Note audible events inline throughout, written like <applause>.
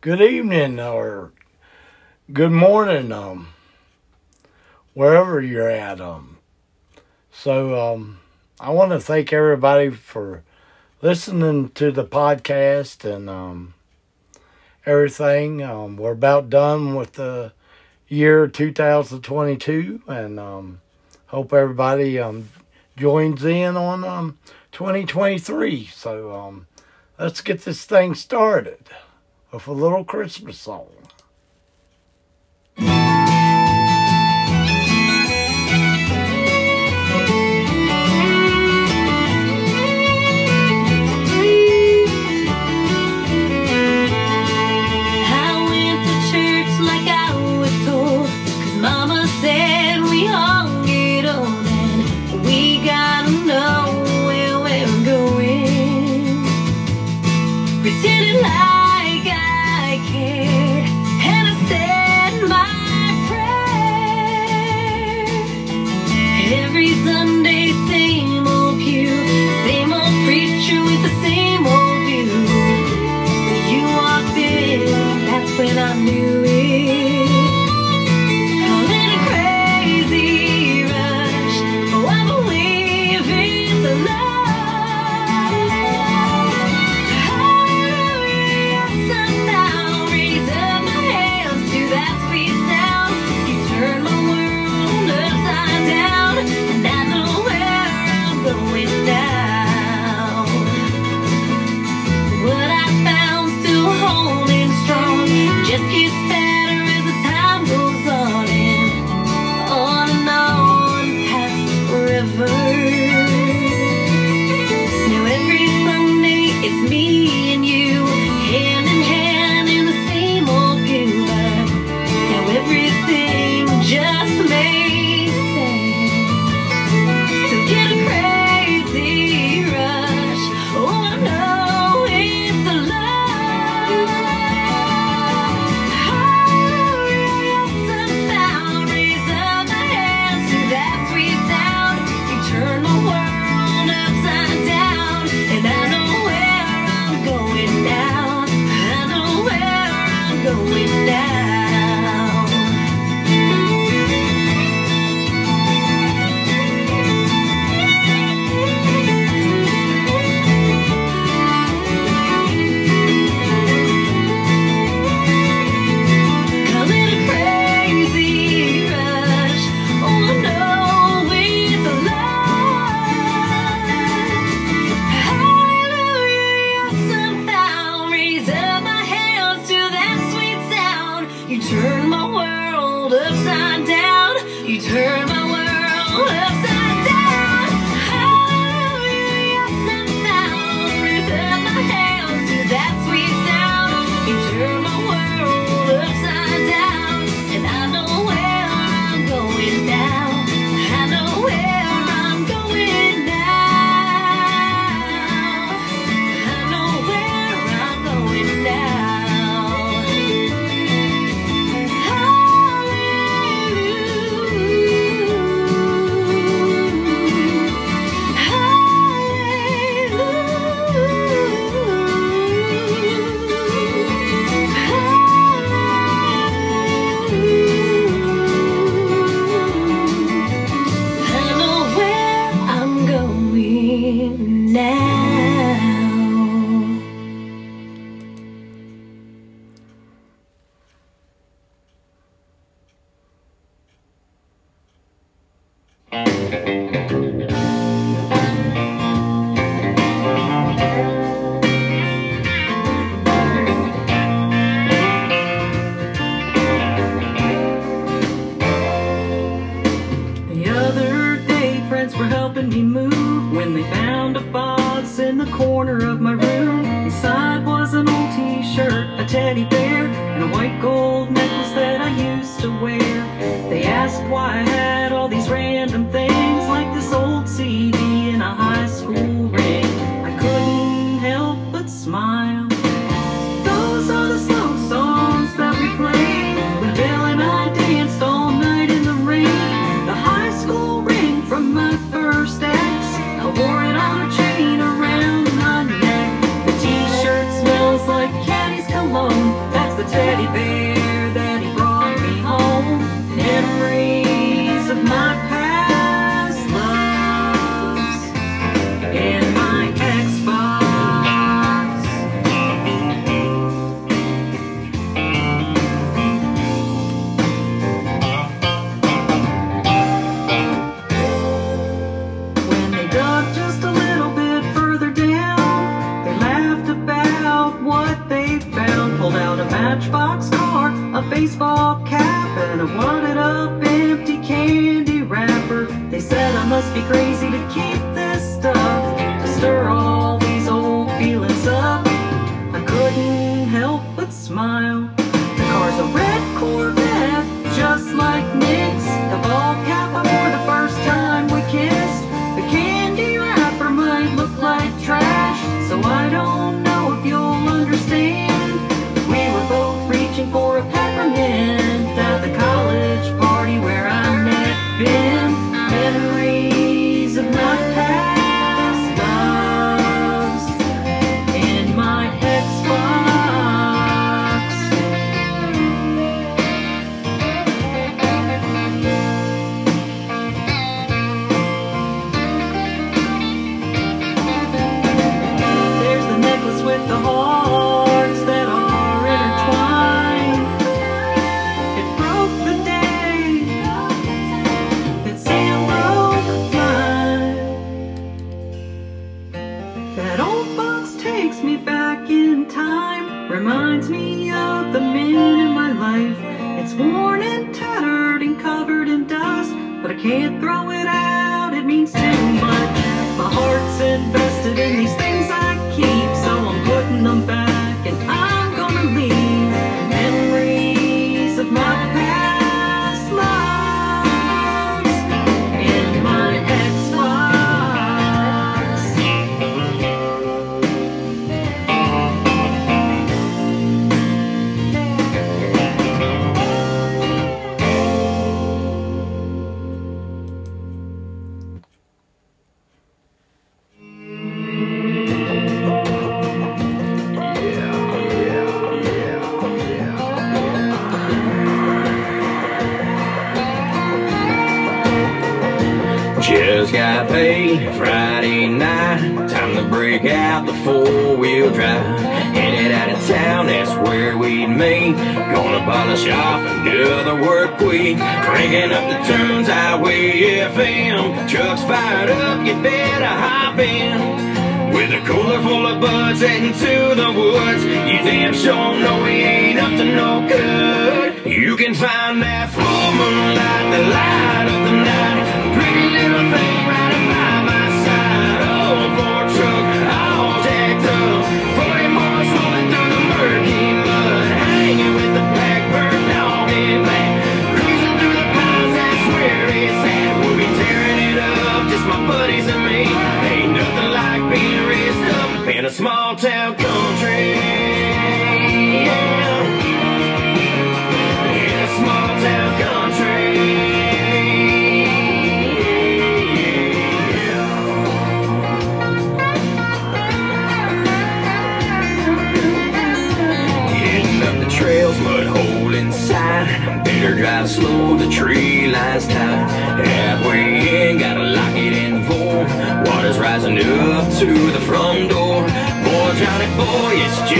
good evening or good morning, um, wherever you're at. Um, so um, I want to thank everybody for listening to the podcast and um, everything. Um, we're about done with the year 2022, and um, hope everybody um, joins in on um, 2023. So um, let's get this thing started of a little Christmas song.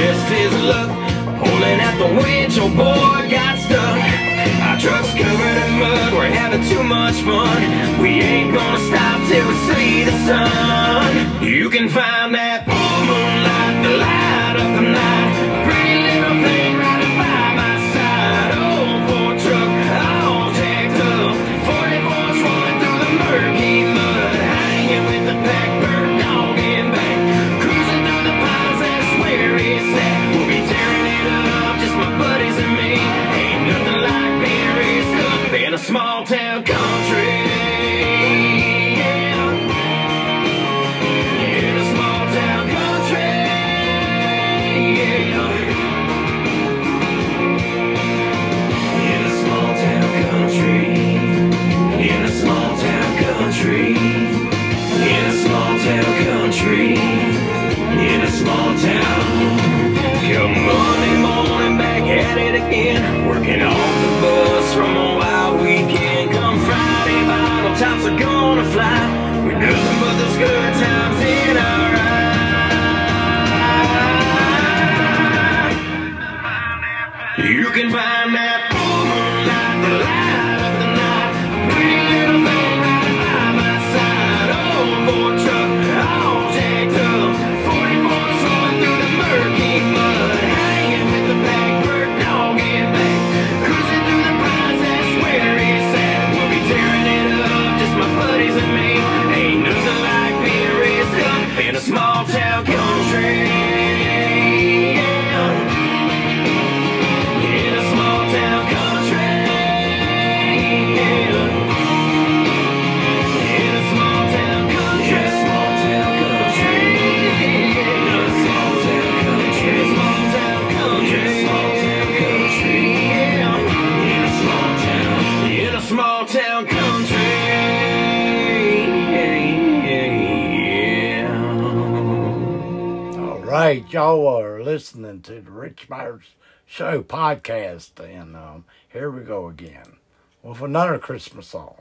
best is luck. Pulling at the winch, oh boy, got stuck. Our truck's covered in mud, we're having too much fun. We ain't gonna stop till we see the sun. You can find me. are gonna fly. We know but those good times in our eyes. You can find. a small town. Hey, y'all are listening to the Rich Myers Show podcast, and um, here we go again with another Christmas song.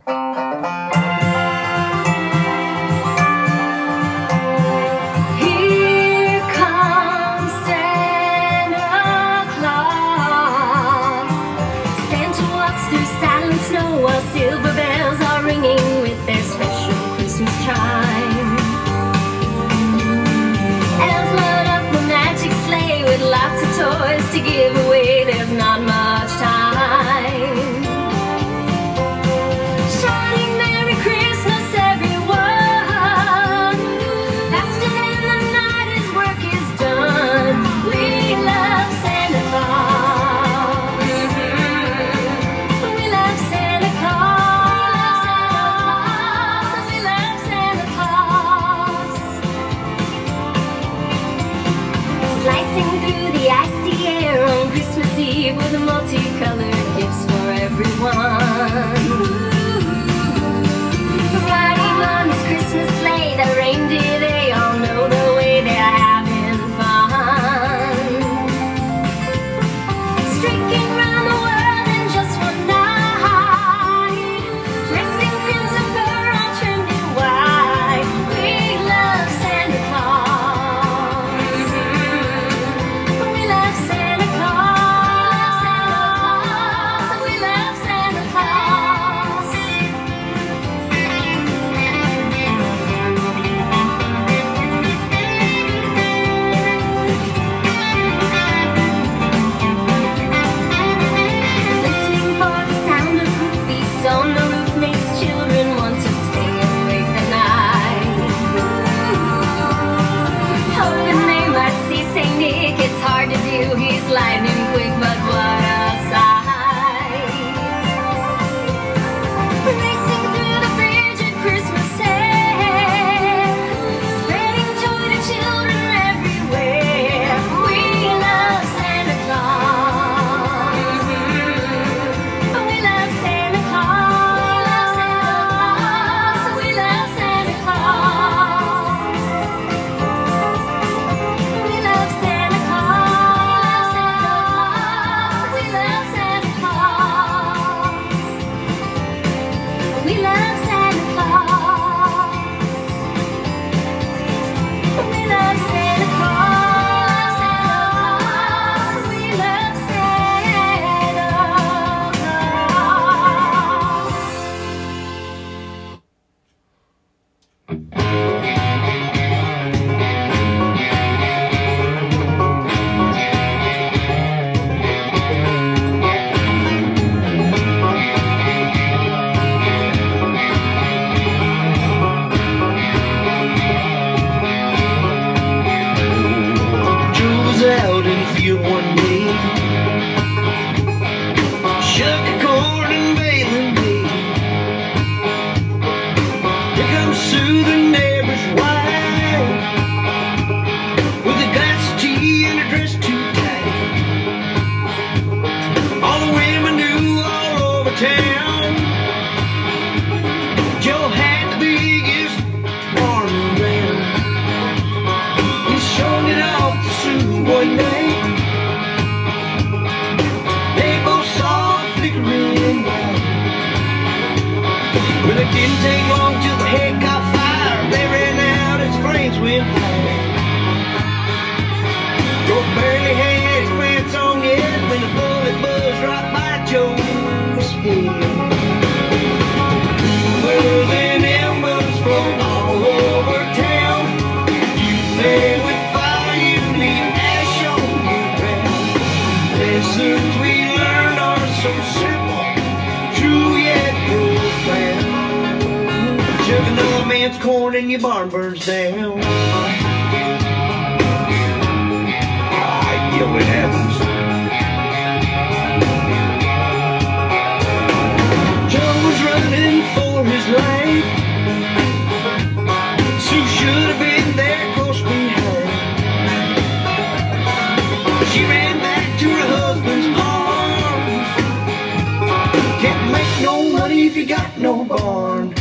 no money if you got no barn. <laughs>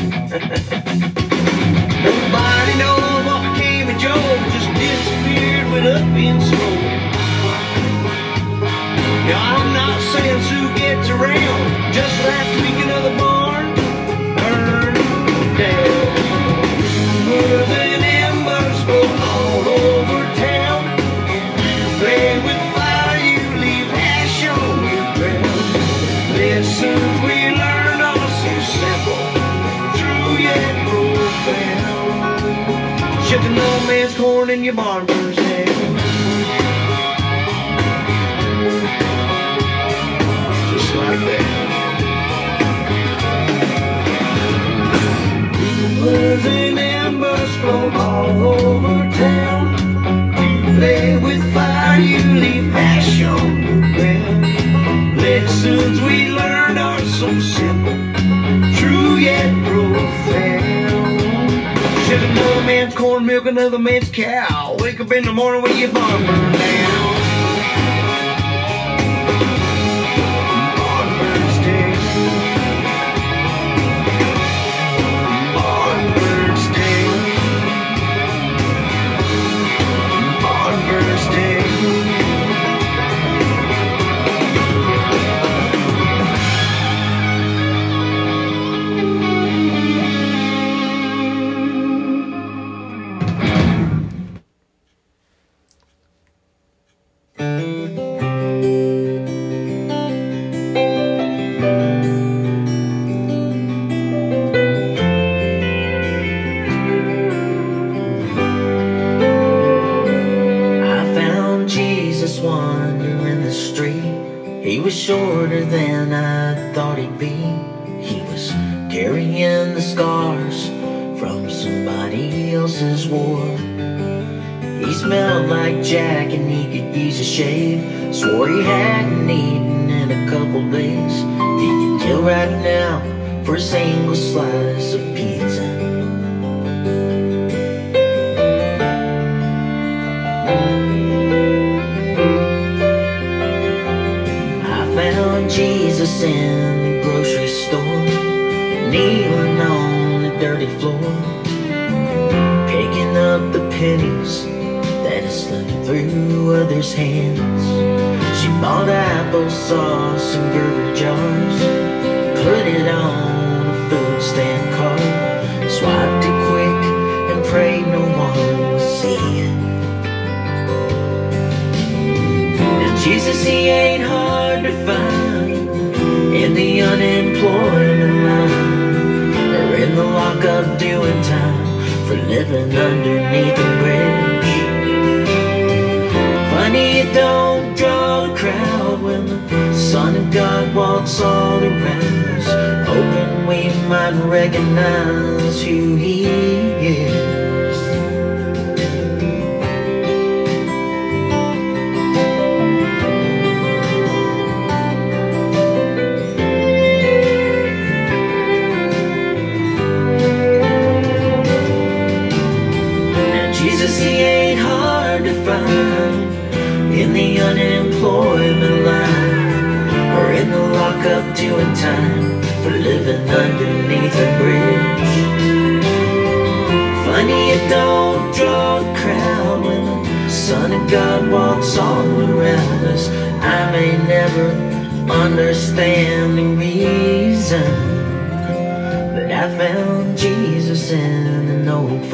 Nobody knows what became of Joe, just disappeared, went up in smoke. Now I'm not saying Sue gets around, just last week another barn. Another man's corn in your barn burns down. Just like that. Rumors and embers float all over town. You play with fire, you leave ash on the ground. Lessons we learned are so simple, Shit another man's corn, milk another man's cow. Wake up in the morning with your barn burned down. He smelled like Jack and he could use a shave. Swore he hadn't eaten in a couple days. He could kill right now for a single slice applesauce and Gerber jars, put it on a food stand card, swiped it quick and prayed no one would see. Now Jesus, he ain't hard to find in the unemployment line or in the lockup doing time for living underneath recognize who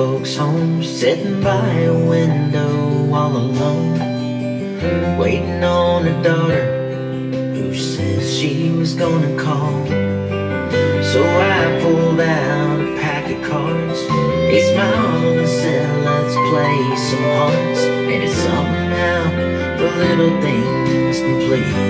folks' home, sitting by a window all alone, waiting on a daughter who says she was gonna call. So I pulled out a pack of cards. He smiled and said, Let's play some hearts. And it's somehow the little things complete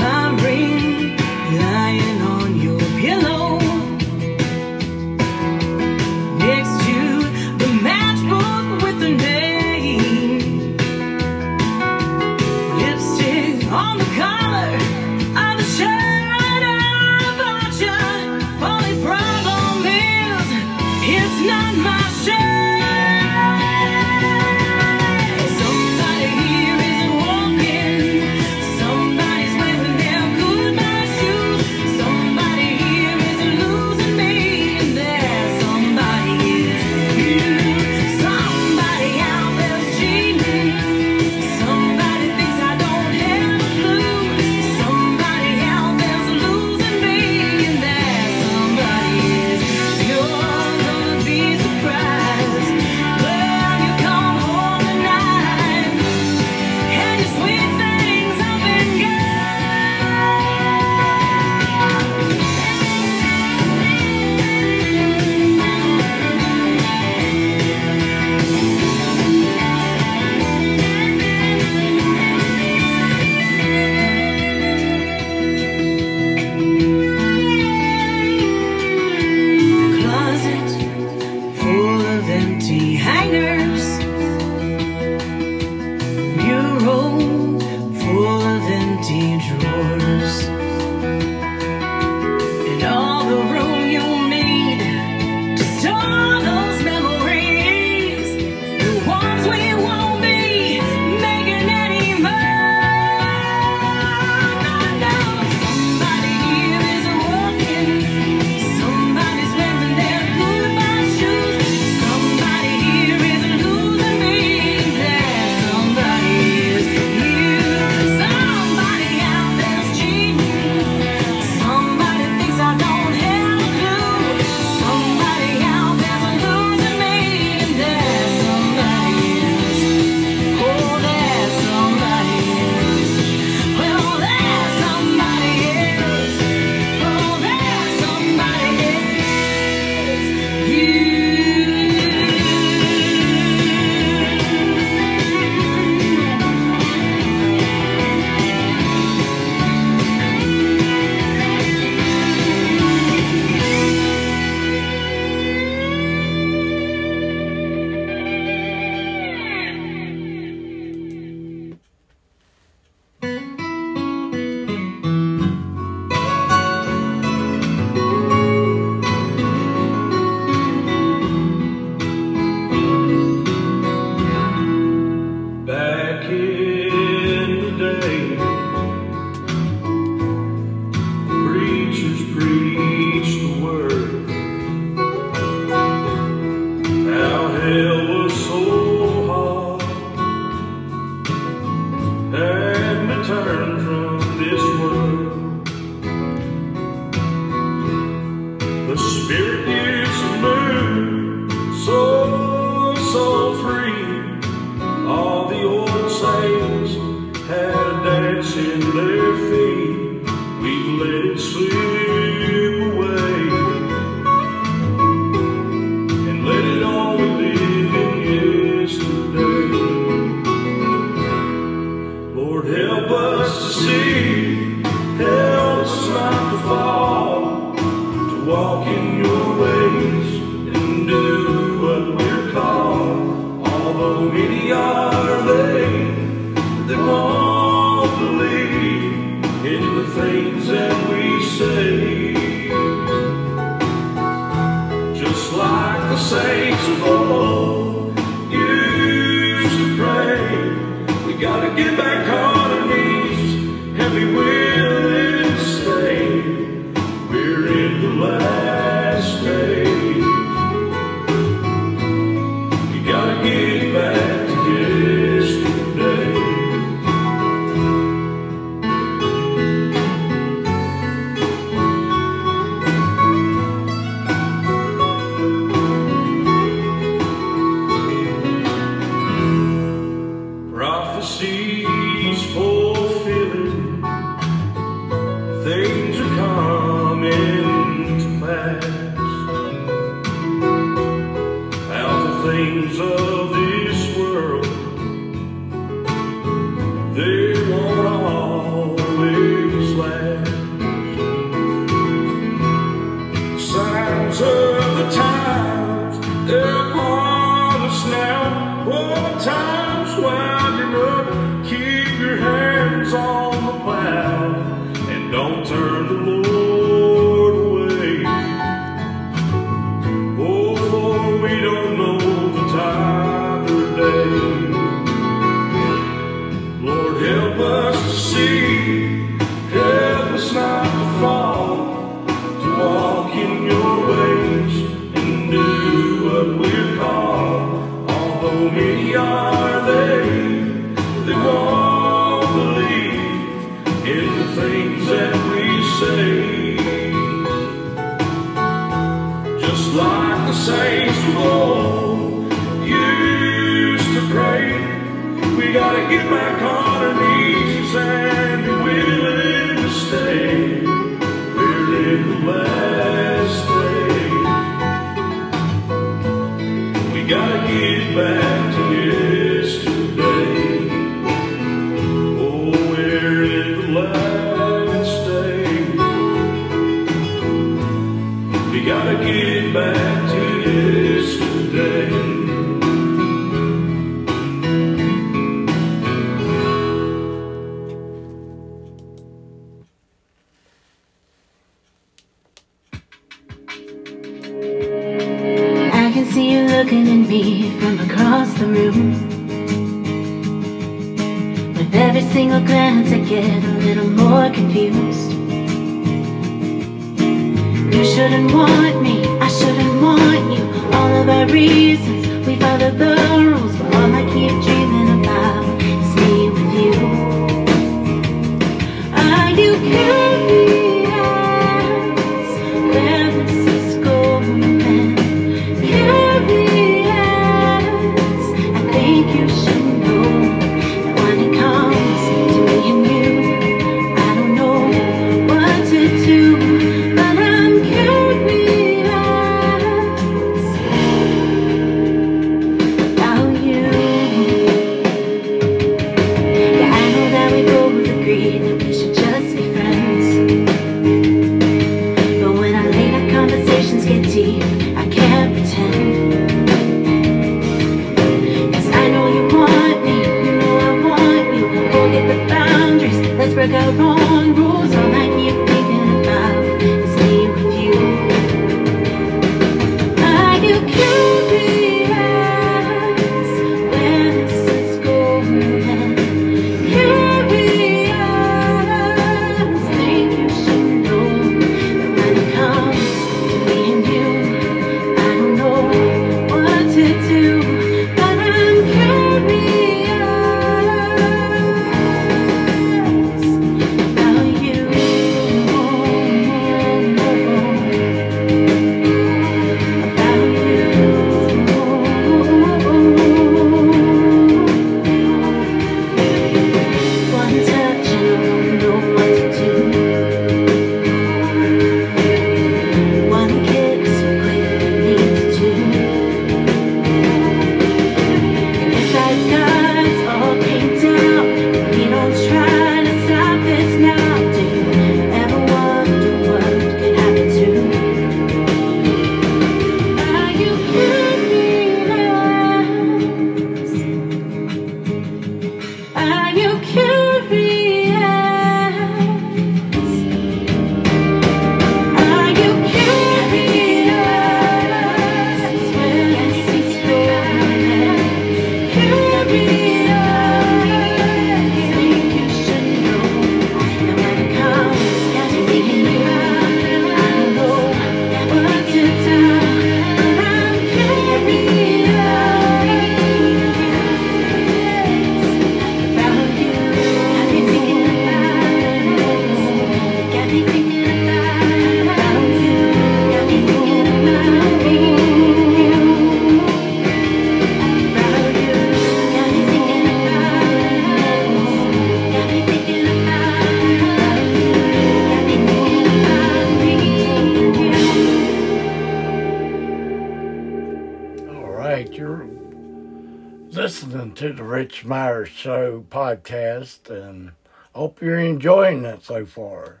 to the Rich Myers Show podcast, and hope you're enjoying it so far.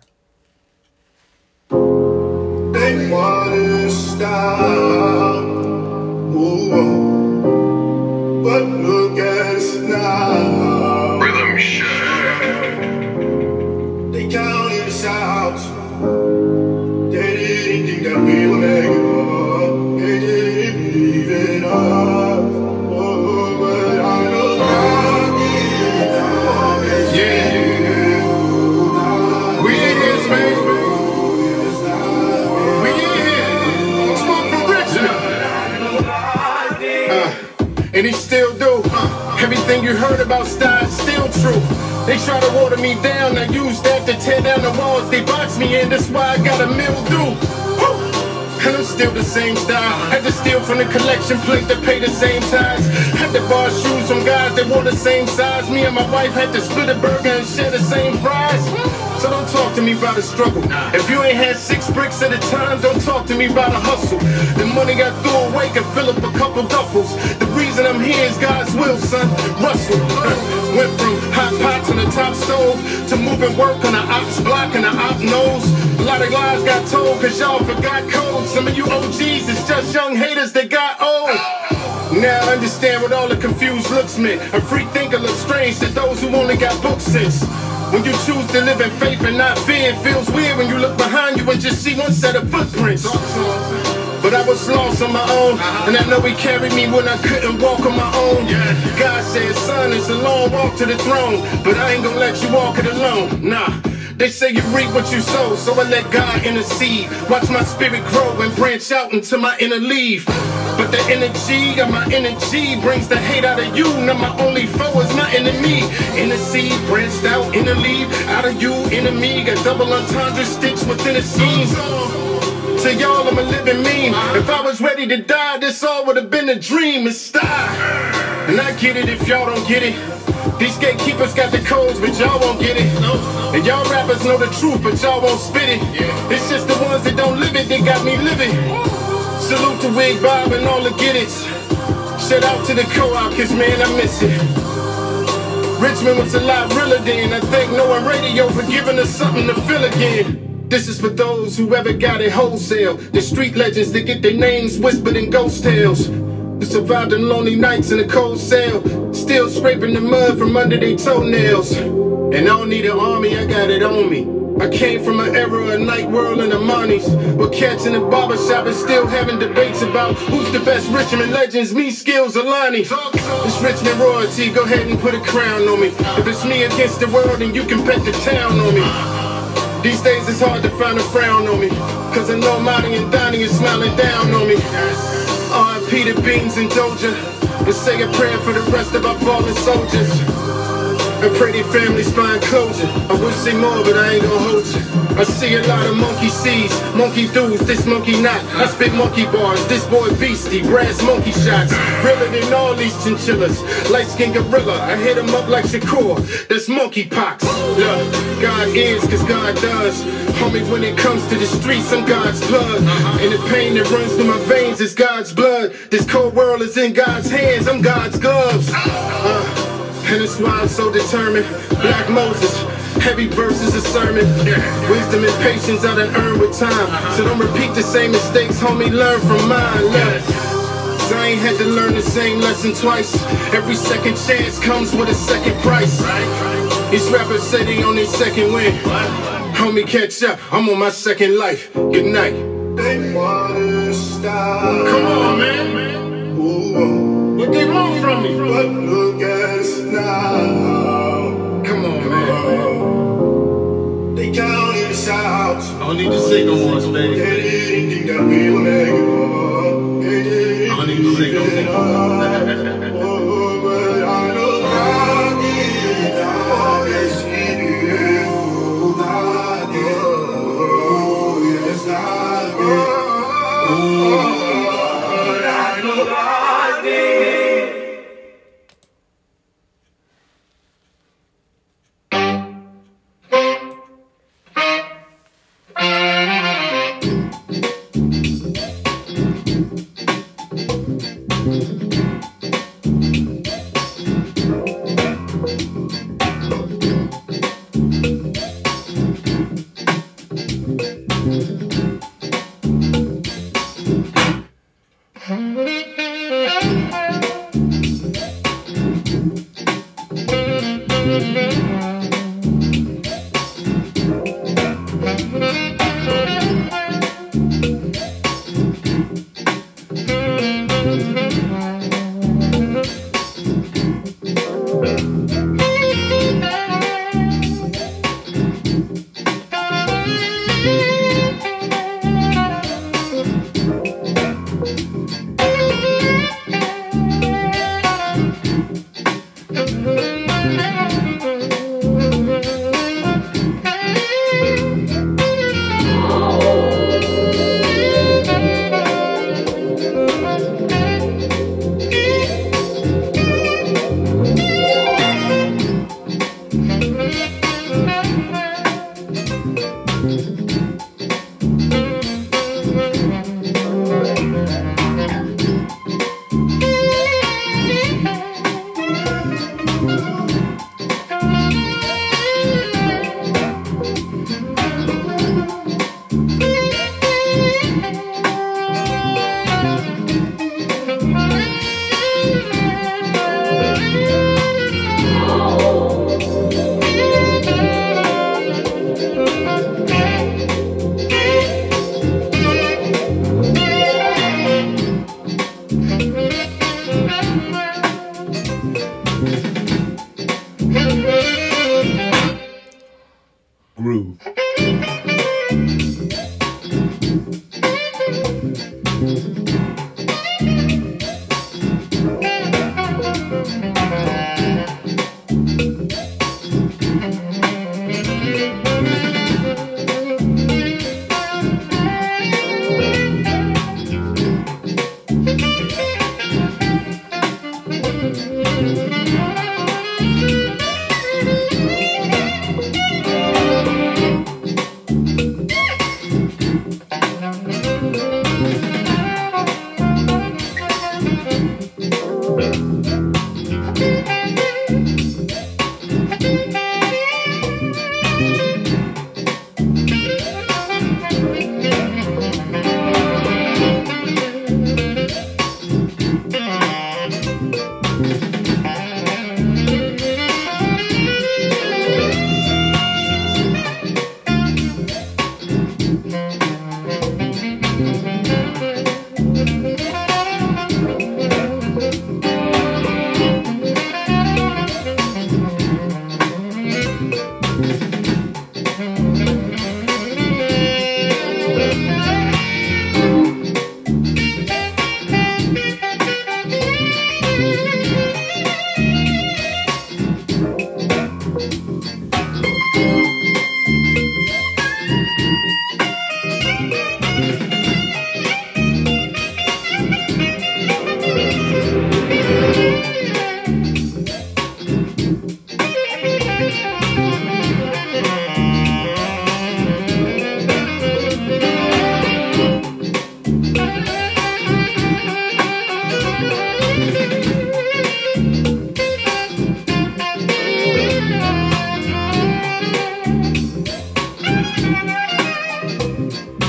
They wanna stop. Everything you heard about Stein still true. They try to water me down. I use that to tear down the walls. They box me in. That's why I got a mildew. And I'm still the same style. Had to steal from the collection plate to pay the same ties. Had to borrow shoes from guys that wore the same size. Me and my wife had to split a burger and share the same fries. So don't talk to me about a struggle. If you ain't had six bricks at a time, don't talk to me about a hustle. The money I threw away can fill up a couple duffels. The reason I'm here is God's will, son. Russell. Uh, went from hot pots on the top stove to moving work on the ops block and the op nose. A lot of lies got told cause y'all forgot code. Some of you OGs is just young haters that got old. Now I understand what all the confused looks meant. A free thinker looks strange to those who only got book sense. When you choose to live in faith and not fear, it feels weird when you look behind you and just see one set of footprints. But I was lost on my own, and I know he carried me when I couldn't walk on my own. God said, son, it's a long walk to the throne, but I ain't gonna let you walk it alone. Nah. They say you reap what you sow, so I let God intercede. Watch my spirit grow and branch out into my inner leaf. The energy of my energy brings the hate out of you. Now my only foe is my enemy. Inner seed branched out, inner leaf out of you, enemy. Got double entendre stitched within a scene. To y'all, I'm a living meme. If I was ready to die, this all would have been a dream. It's style. And I get it if y'all don't get it. These gatekeepers got the codes, but y'all won't get it. And y'all rappers know the truth, but y'all won't spit it. It's just the ones that don't live it that got me living. Salute to Wig Bob and all the get it's. Shout out to the co-op, cause man, I miss it. Richmond was a lot realer then. I thank Noah Radio for giving us something to feel again. This is for those who ever got it wholesale. The street legends that get their names whispered in ghost tales. Who survived the lonely nights in a cold cell. Still scraping the mud from under their toenails. And I don't need an army, I got it on me. I came from an era of night world and the monies. We're catching the barbershop and still having debates about who's the best Richmond legends, me, Skillz, or Lonnie. It's Richmond royalty, go ahead and put a crown on me. If it's me against the world, then you can bet the town on me. These days it's hard to find a frown on me. Cause I know Monty and Donnie is smiling down on me. R.I.P. to Beans and Doja. And say a prayer for the rest of our fallen soldiers. And pray their families find closure. I would say more, but I ain't gonna hold you. I see a lot of monkey sees, monkey dudes, this monkey not. I spit monkey bars, this boy beastie, brass monkey shots. Realer than all these chinchillas. Light skinned gorilla, I hit him up like Shakur. That's monkey pox. Look, God is, cause God does. Homie, when it comes to the streets, I'm God's blood. And the pain that runs through my veins is God's blood. This cold world is in God's hands, I'm God's gloves. Uh, and that's why I'm so determined. Black Moses, heavy verses a sermon. Wisdom and patience I done earned with time. So don't repeat the same mistakes, homie, learn from mine. Look. I ain't had to learn the same lesson twice. Every second chance comes with a second price. These rappers say they on their second win. Homie, catch up, I'm on my second life. Good night. They wanna stop. Come on, man. They want from me? but look at us now. Come on, man. They counted us out. I don't need to say no more, They didn't think that we it up. They didn't I don't need to say no more. <laughs>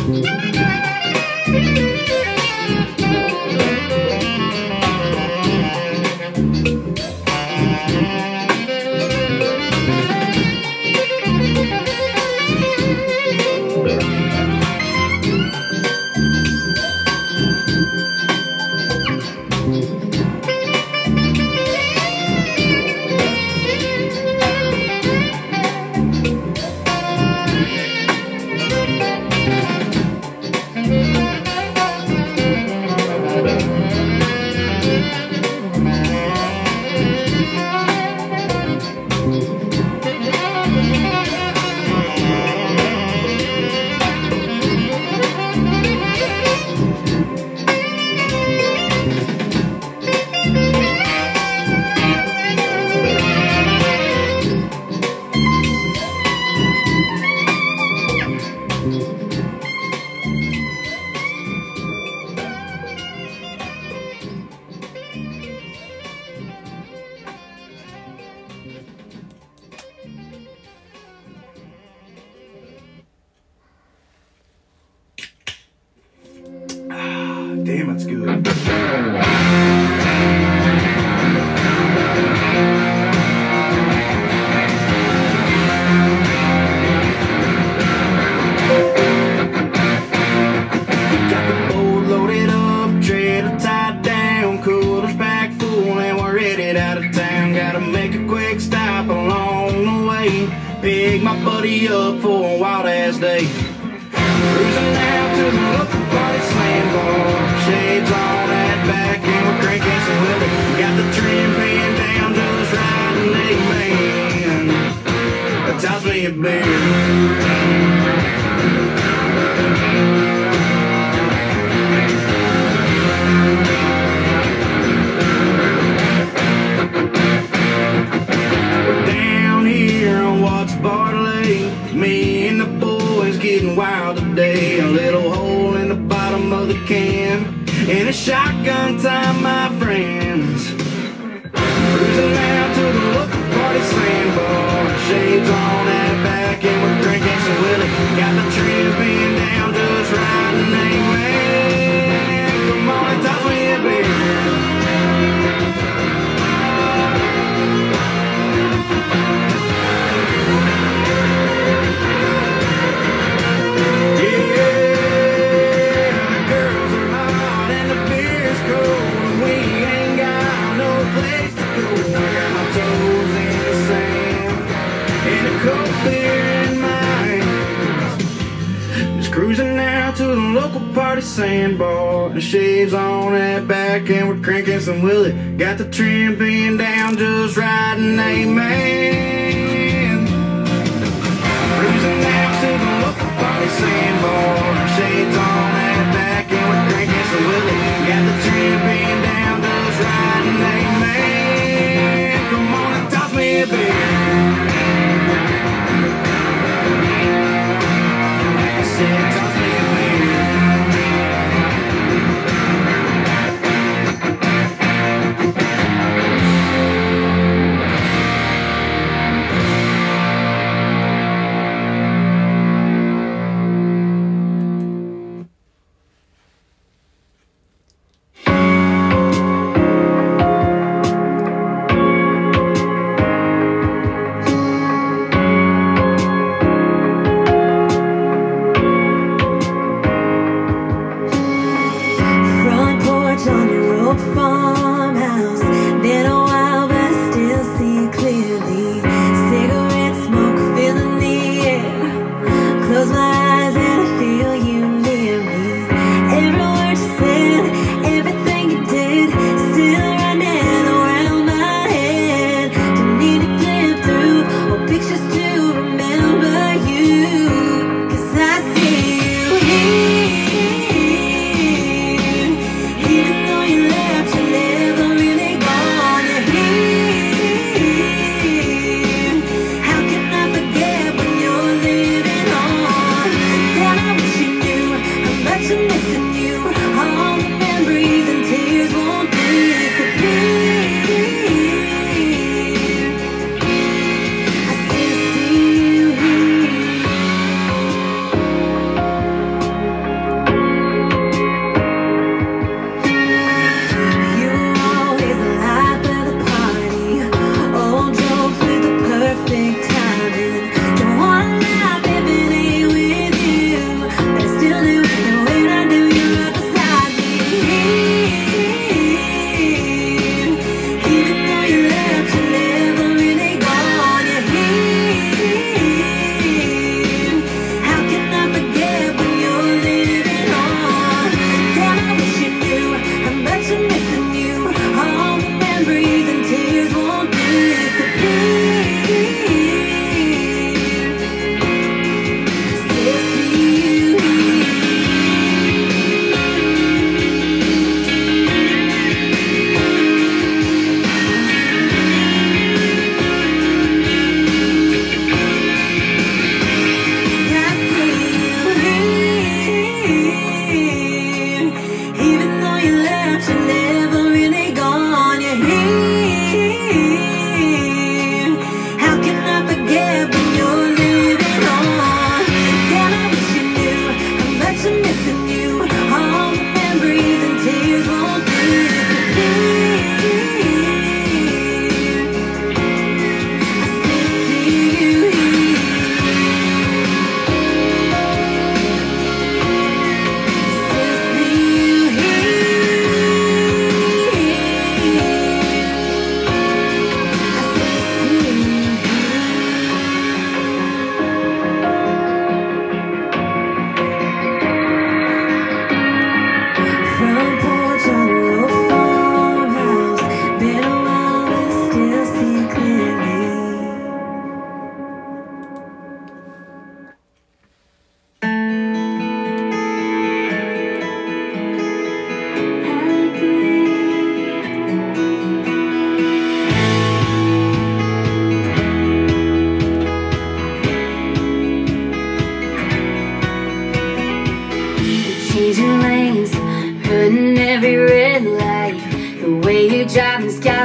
Música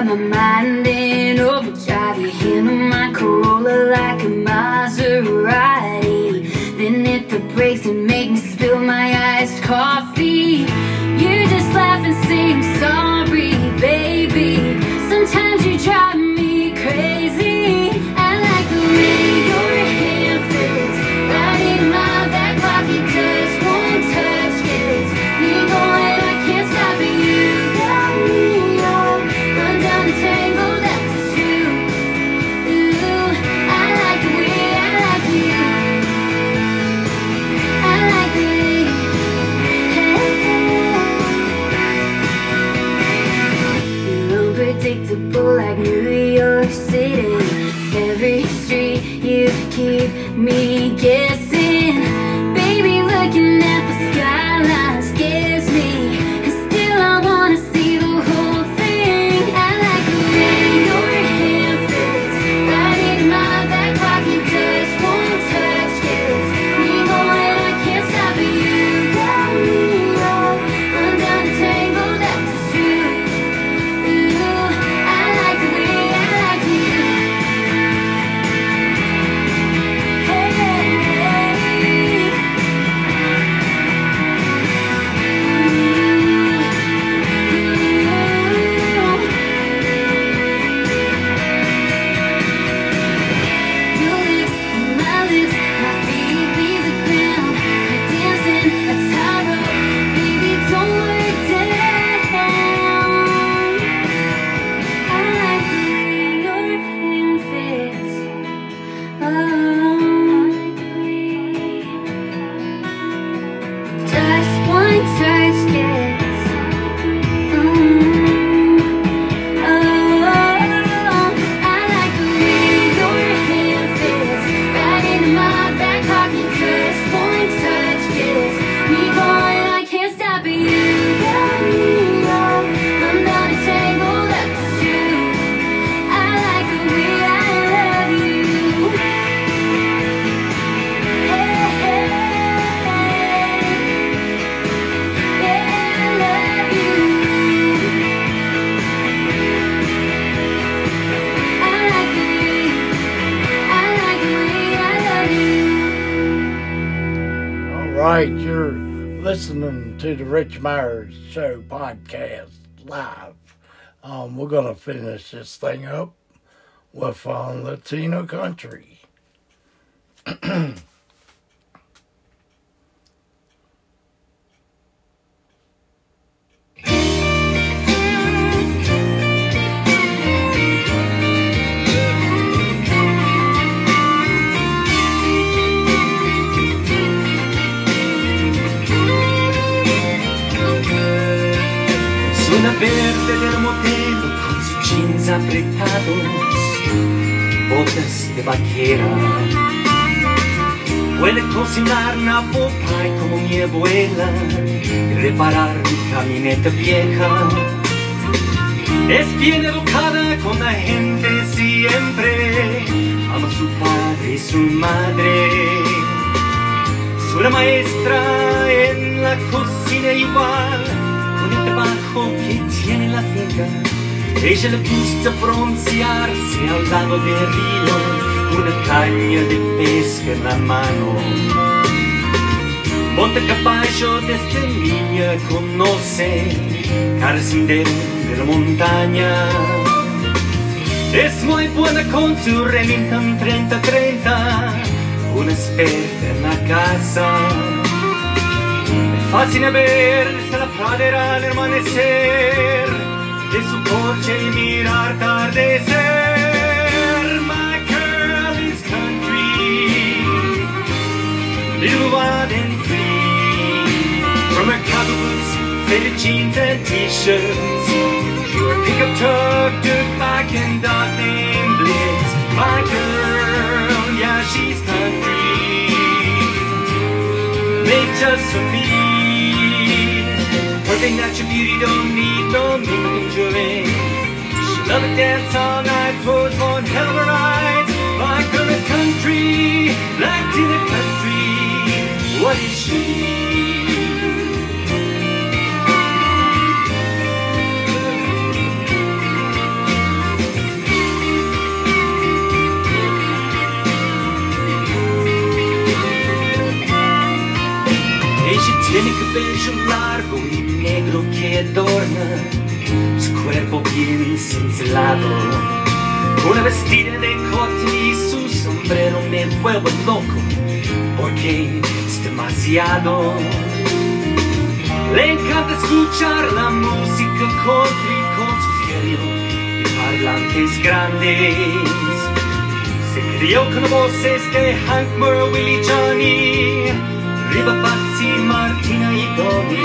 my mind in overdrive. You handle my Corolla like a Maserati. Then hit the brakes and make me spill my iced coffee. Rich Myers Show podcast live. Um, we're gonna finish this thing up with um, Latino country. <clears throat> Del motel con sus jeans apretados, botas de vaquera. Puede cocinar una pie como mi abuela y reparar mi camioneta vieja. Es bien educada con la gente siempre, ama a su padre y su madre. Es una maestra en la cocina igual, la finca. Ella le gusta broncearse al lado del río, una caña de pesca en la mano. Monta caballo desde niña, conoce cada de la montaña. Es muy buena con su Remington 30-30, una experta en la casa. Fascina ver desde la pradera al amanecer, de su porche y mirar atardecer. My girl is country, little wild and free. From her cowboy boots, faded jeans and t-shirts, to her pickup truck, dirt bike and named Blitz. My girl, yeah, she's country made just for me. Perfect natural beauty, don't need no new jewelry. She love to dance all night, pose one hell of a ride. My girl is country, like in the country. What is she? Cabello largo y negro que adorna su cuerpo bien cincelado. Una vestida de cotton y su sombrero me vuelve loco porque es demasiado. Le encanta escuchar la música country con su stereo y parlantes grandes. Se crió con voces de Hank Moore, Willie Johnny, Riva Bobby.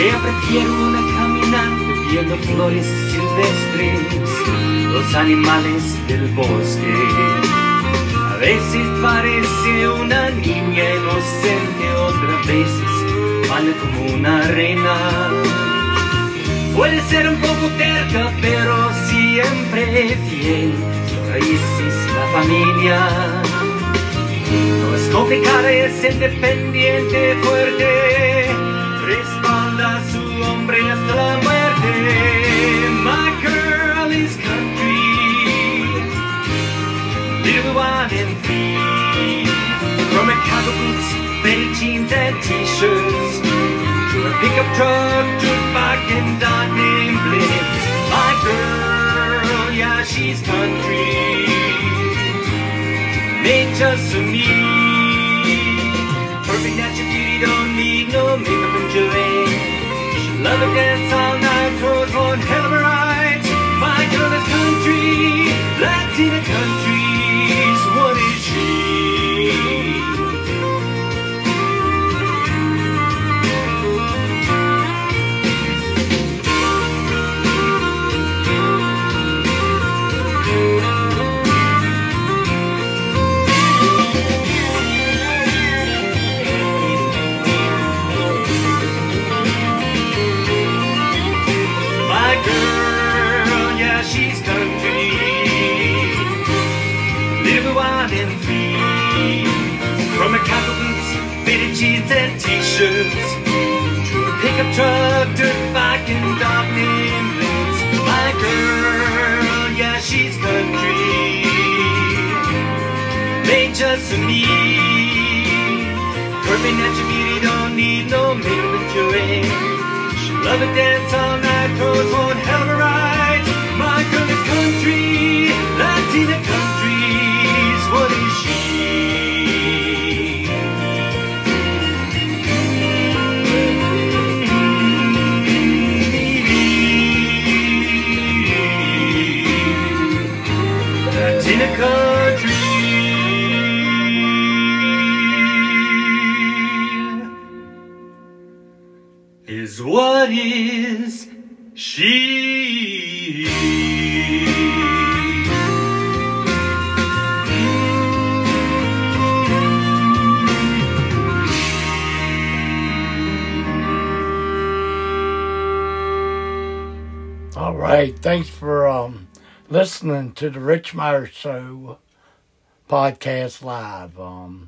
Ella prefiere una caminata viendo flores silvestres, los animales del bosque. A veces parece una niña inocente, otras veces vale como una reina. Puede ser un poco terca, pero siempre fiel. Sus raíces, la familia. No es complicada, es independiente, fuerte. T-shirts. To a pickup truck, dirt bike and dog named Blitz. My girl, yeah, she's country. Made just for me. Perfect natural beauty, don't need no makeup and jewelry. She'll love to dance all night, throws one hell of a ride. My girl is country, Latina countries. To the Rich Meyer Show podcast live. Um,